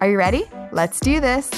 Are you ready? Let's do this.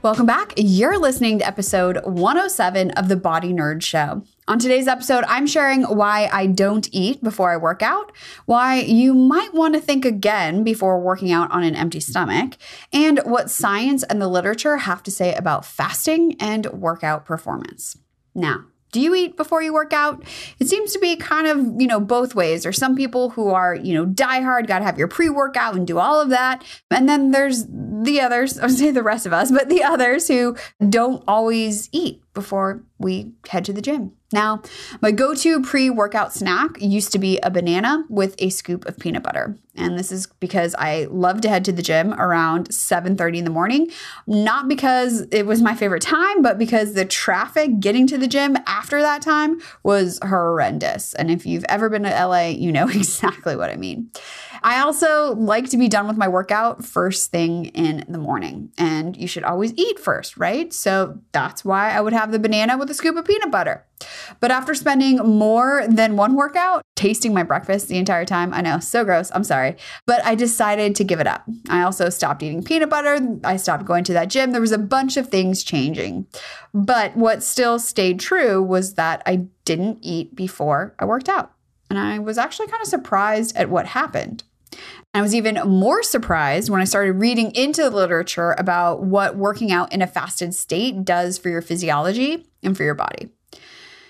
Welcome back. You're listening to episode 107 of the Body Nerd Show. On today's episode, I'm sharing why I don't eat before I work out, why you might want to think again before working out on an empty stomach, and what science and the literature have to say about fasting and workout performance. Now, do you eat before you work out? It seems to be kind of, you know, both ways. There's some people who are, you know, die hard, got to have your pre workout and do all of that. And then there's the others, I would say the rest of us, but the others who don't always eat before we head to the gym. Now, my go to pre workout snack used to be a banana with a scoop of peanut butter. And this is because I love to head to the gym around 7:30 in the morning, not because it was my favorite time, but because the traffic getting to the gym after that time was horrendous. And if you've ever been to LA, you know exactly what I mean. I also like to be done with my workout first thing in the morning. And you should always eat first, right? So that's why I would have the banana with a scoop of peanut butter. But after spending more than one workout, tasting my breakfast the entire time, I know, so gross, I'm sorry, but I decided to give it up. I also stopped eating peanut butter. I stopped going to that gym. There was a bunch of things changing. But what still stayed true was that I didn't eat before I worked out. And I was actually kind of surprised at what happened. I was even more surprised when I started reading into the literature about what working out in a fasted state does for your physiology and for your body.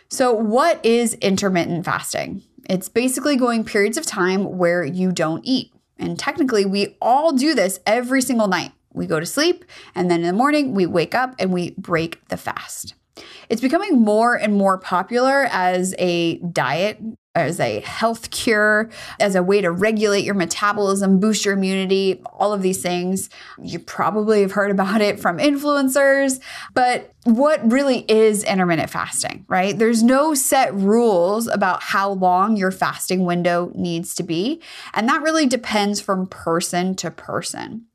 So, what is intermittent fasting? It's basically going periods of time where you don't eat. And technically, we all do this every single night. We go to sleep, and then in the morning, we wake up and we break the fast. It's becoming more and more popular as a diet as a health cure, as a way to regulate your metabolism, boost your immunity, all of these things. You probably have heard about it from influencers, but what really is intermittent fasting, right? There's no set rules about how long your fasting window needs to be, and that really depends from person to person.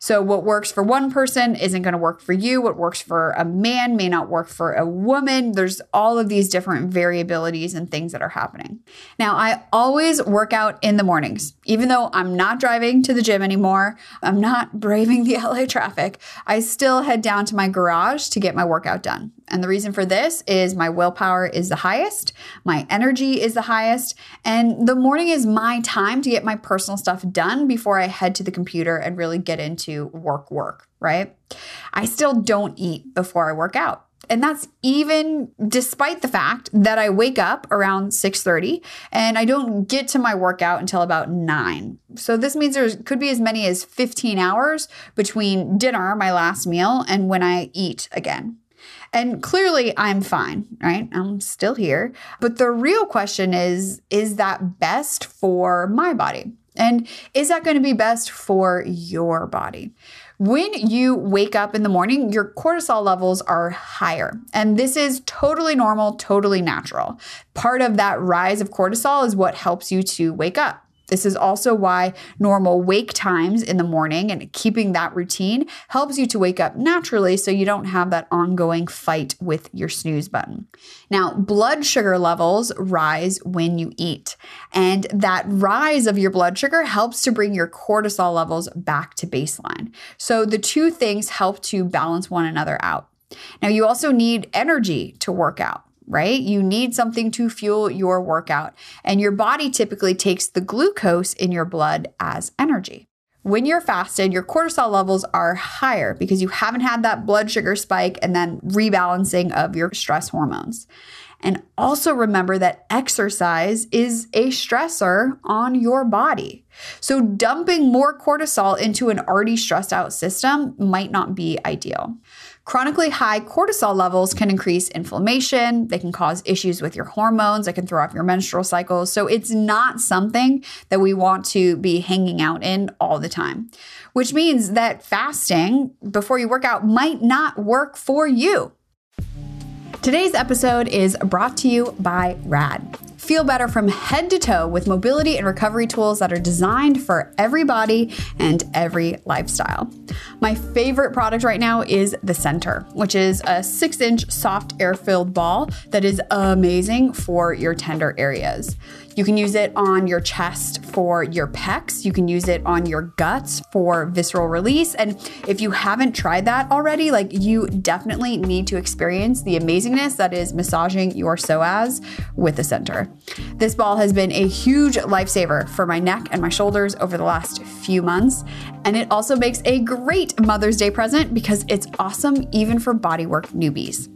So, what works for one person isn't going to work for you. What works for a man may not work for a woman. There's all of these different variabilities and things that are happening. Now, I always work out in the mornings, even though I'm not driving to the gym anymore. I'm not braving the LA traffic. I still head down to my garage to get my workout done. And the reason for this is my willpower is the highest, my energy is the highest, and the morning is my time to get my personal stuff done before I head to the computer and really get into work work, right? I still don't eat before I work out. And that's even despite the fact that I wake up around 6:30 and I don't get to my workout until about 9. So this means there could be as many as 15 hours between dinner, my last meal, and when I eat again. And clearly I'm fine, right? I'm still here. But the real question is is that best for my body? And is that going to be best for your body? When you wake up in the morning, your cortisol levels are higher. And this is totally normal, totally natural. Part of that rise of cortisol is what helps you to wake up. This is also why normal wake times in the morning and keeping that routine helps you to wake up naturally so you don't have that ongoing fight with your snooze button. Now, blood sugar levels rise when you eat, and that rise of your blood sugar helps to bring your cortisol levels back to baseline. So the two things help to balance one another out. Now, you also need energy to work out right? You need something to fuel your workout, and your body typically takes the glucose in your blood as energy. When you're fasted, your cortisol levels are higher because you haven't had that blood sugar spike and then rebalancing of your stress hormones. And also remember that exercise is a stressor on your body. So, dumping more cortisol into an already stressed out system might not be ideal. Chronically high cortisol levels can increase inflammation, they can cause issues with your hormones, they can throw off your menstrual cycles. So it's not something that we want to be hanging out in all the time, which means that fasting before you work out might not work for you. Today's episode is brought to you by RAD. Feel better from head to toe with mobility and recovery tools that are designed for every body and every lifestyle. My favorite product right now is the Center, which is a six inch soft air filled ball that is amazing for your tender areas. You can use it on your chest for your pecs. You can use it on your guts for visceral release. And if you haven't tried that already, like you definitely need to experience the amazingness that is massaging your psoas with the center. This ball has been a huge lifesaver for my neck and my shoulders over the last few months. And it also makes a great Mother's Day present because it's awesome even for bodywork newbies.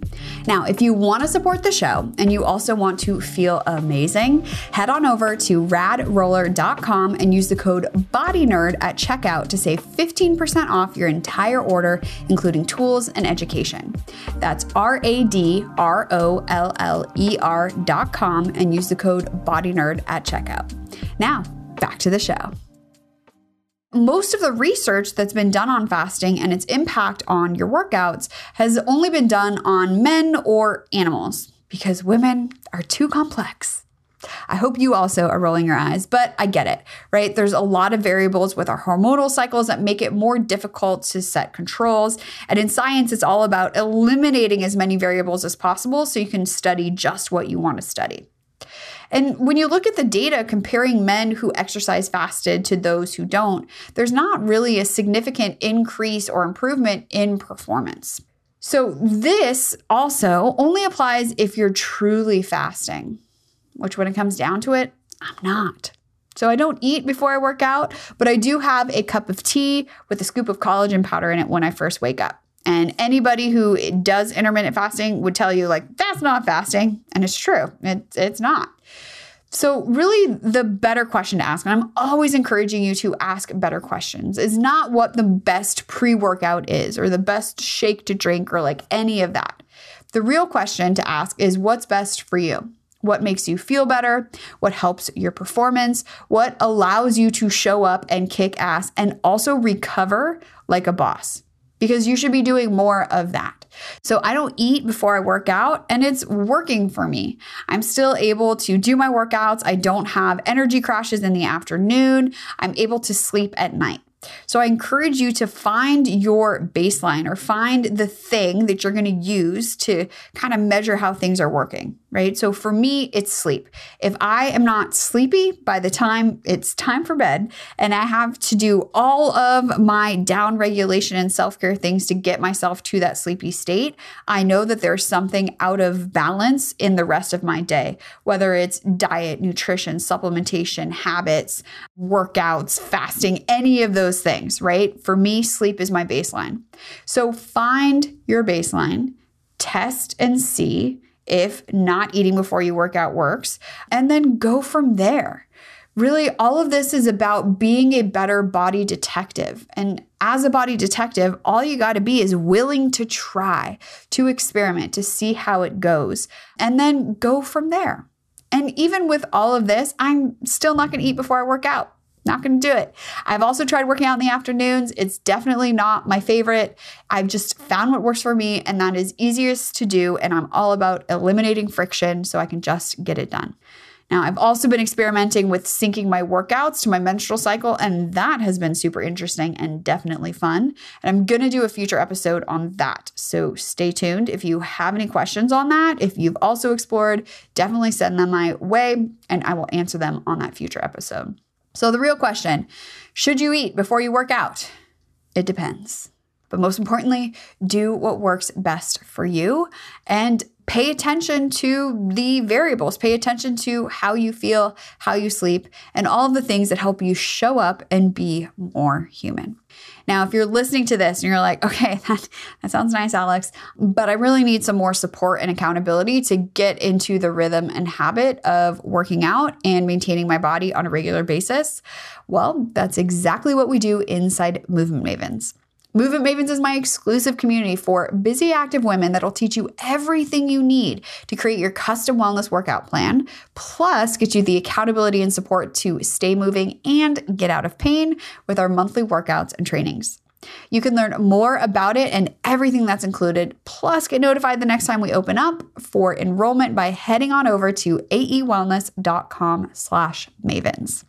Now, if you want to support the show and you also want to feel amazing, head on over to radroller.com and use the code BODYNERD at checkout to save 15% off your entire order, including tools and education. That's R A D R O L L E R.com and use the code BODYNERD at checkout. Now, back to the show most of the research that's been done on fasting and its impact on your workouts has only been done on men or animals because women are too complex. I hope you also are rolling your eyes, but I get it, right? There's a lot of variables with our hormonal cycles that make it more difficult to set controls. And in science, it's all about eliminating as many variables as possible so you can study just what you want to study. And when you look at the data comparing men who exercise fasted to those who don't, there's not really a significant increase or improvement in performance. So, this also only applies if you're truly fasting, which when it comes down to it, I'm not. So, I don't eat before I work out, but I do have a cup of tea with a scoop of collagen powder in it when I first wake up. And anybody who does intermittent fasting would tell you, like, that's not fasting. And it's true, it, it's not. So, really, the better question to ask, and I'm always encouraging you to ask better questions, is not what the best pre workout is or the best shake to drink or like any of that. The real question to ask is what's best for you? What makes you feel better? What helps your performance? What allows you to show up and kick ass and also recover like a boss? Because you should be doing more of that. So I don't eat before I work out, and it's working for me. I'm still able to do my workouts. I don't have energy crashes in the afternoon. I'm able to sleep at night. So I encourage you to find your baseline or find the thing that you're going to use to kind of measure how things are working, right? So for me, it's sleep. If I am not sleepy by the time it's time for bed and I have to do all of my down regulation and self care things to get myself to that sleepy state, I know that there's something out of balance in the rest of my day, whether it's diet, nutrition, supplementation, habits, workouts, fasting, any of those those things, right? For me, sleep is my baseline. So find your baseline, test and see if not eating before you work out works, and then go from there. Really, all of this is about being a better body detective. And as a body detective, all you got to be is willing to try, to experiment, to see how it goes, and then go from there. And even with all of this, I'm still not going to eat before I work out. Not going to do it. I've also tried working out in the afternoons. It's definitely not my favorite. I've just found what works for me, and that is easiest to do. And I'm all about eliminating friction so I can just get it done. Now, I've also been experimenting with syncing my workouts to my menstrual cycle, and that has been super interesting and definitely fun. And I'm going to do a future episode on that. So stay tuned. If you have any questions on that, if you've also explored, definitely send them my way, and I will answer them on that future episode. So, the real question should you eat before you work out? It depends. But most importantly, do what works best for you and pay attention to the variables. Pay attention to how you feel, how you sleep, and all of the things that help you show up and be more human. Now, if you're listening to this and you're like, okay, that, that sounds nice, Alex, but I really need some more support and accountability to get into the rhythm and habit of working out and maintaining my body on a regular basis, well, that's exactly what we do inside Movement Mavens. Movement Mavens is my exclusive community for busy, active women that'll teach you everything you need to create your custom wellness workout plan, plus get you the accountability and support to stay moving and get out of pain with our monthly workouts and trainings. You can learn more about it and everything that's included, plus get notified the next time we open up for enrollment by heading on over to aewellness.com slash mavens.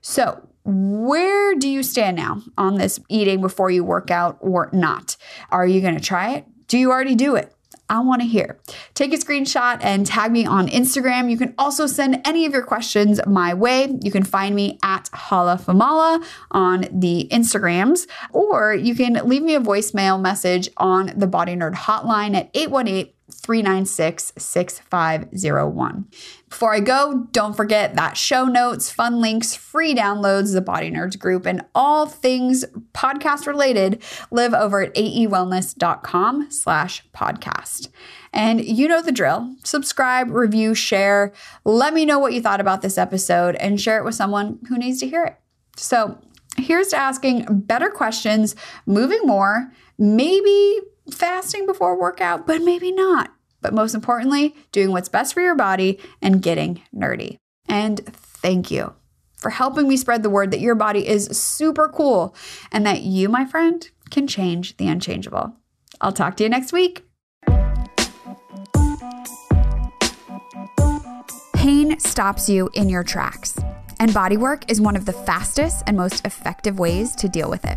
So where do you stand now on this eating before you work out or not? Are you going to try it? Do you already do it? I want to hear. Take a screenshot and tag me on Instagram. You can also send any of your questions my way. You can find me at hollaformala on the Instagrams, or you can leave me a voicemail message on the Body Nerd hotline at 818 396 6501. Before I go, don't forget that show notes, fun links, free downloads, the Body Nerds group, and all things podcast related live over at aewellness.com slash podcast. And you know the drill. Subscribe, review, share. Let me know what you thought about this episode and share it with someone who needs to hear it. So here's to asking better questions, moving more, maybe fasting before workout, but maybe not. But most importantly, doing what's best for your body and getting nerdy. And thank you for helping me spread the word that your body is super cool and that you, my friend, can change the unchangeable. I'll talk to you next week. Pain stops you in your tracks, and bodywork is one of the fastest and most effective ways to deal with it.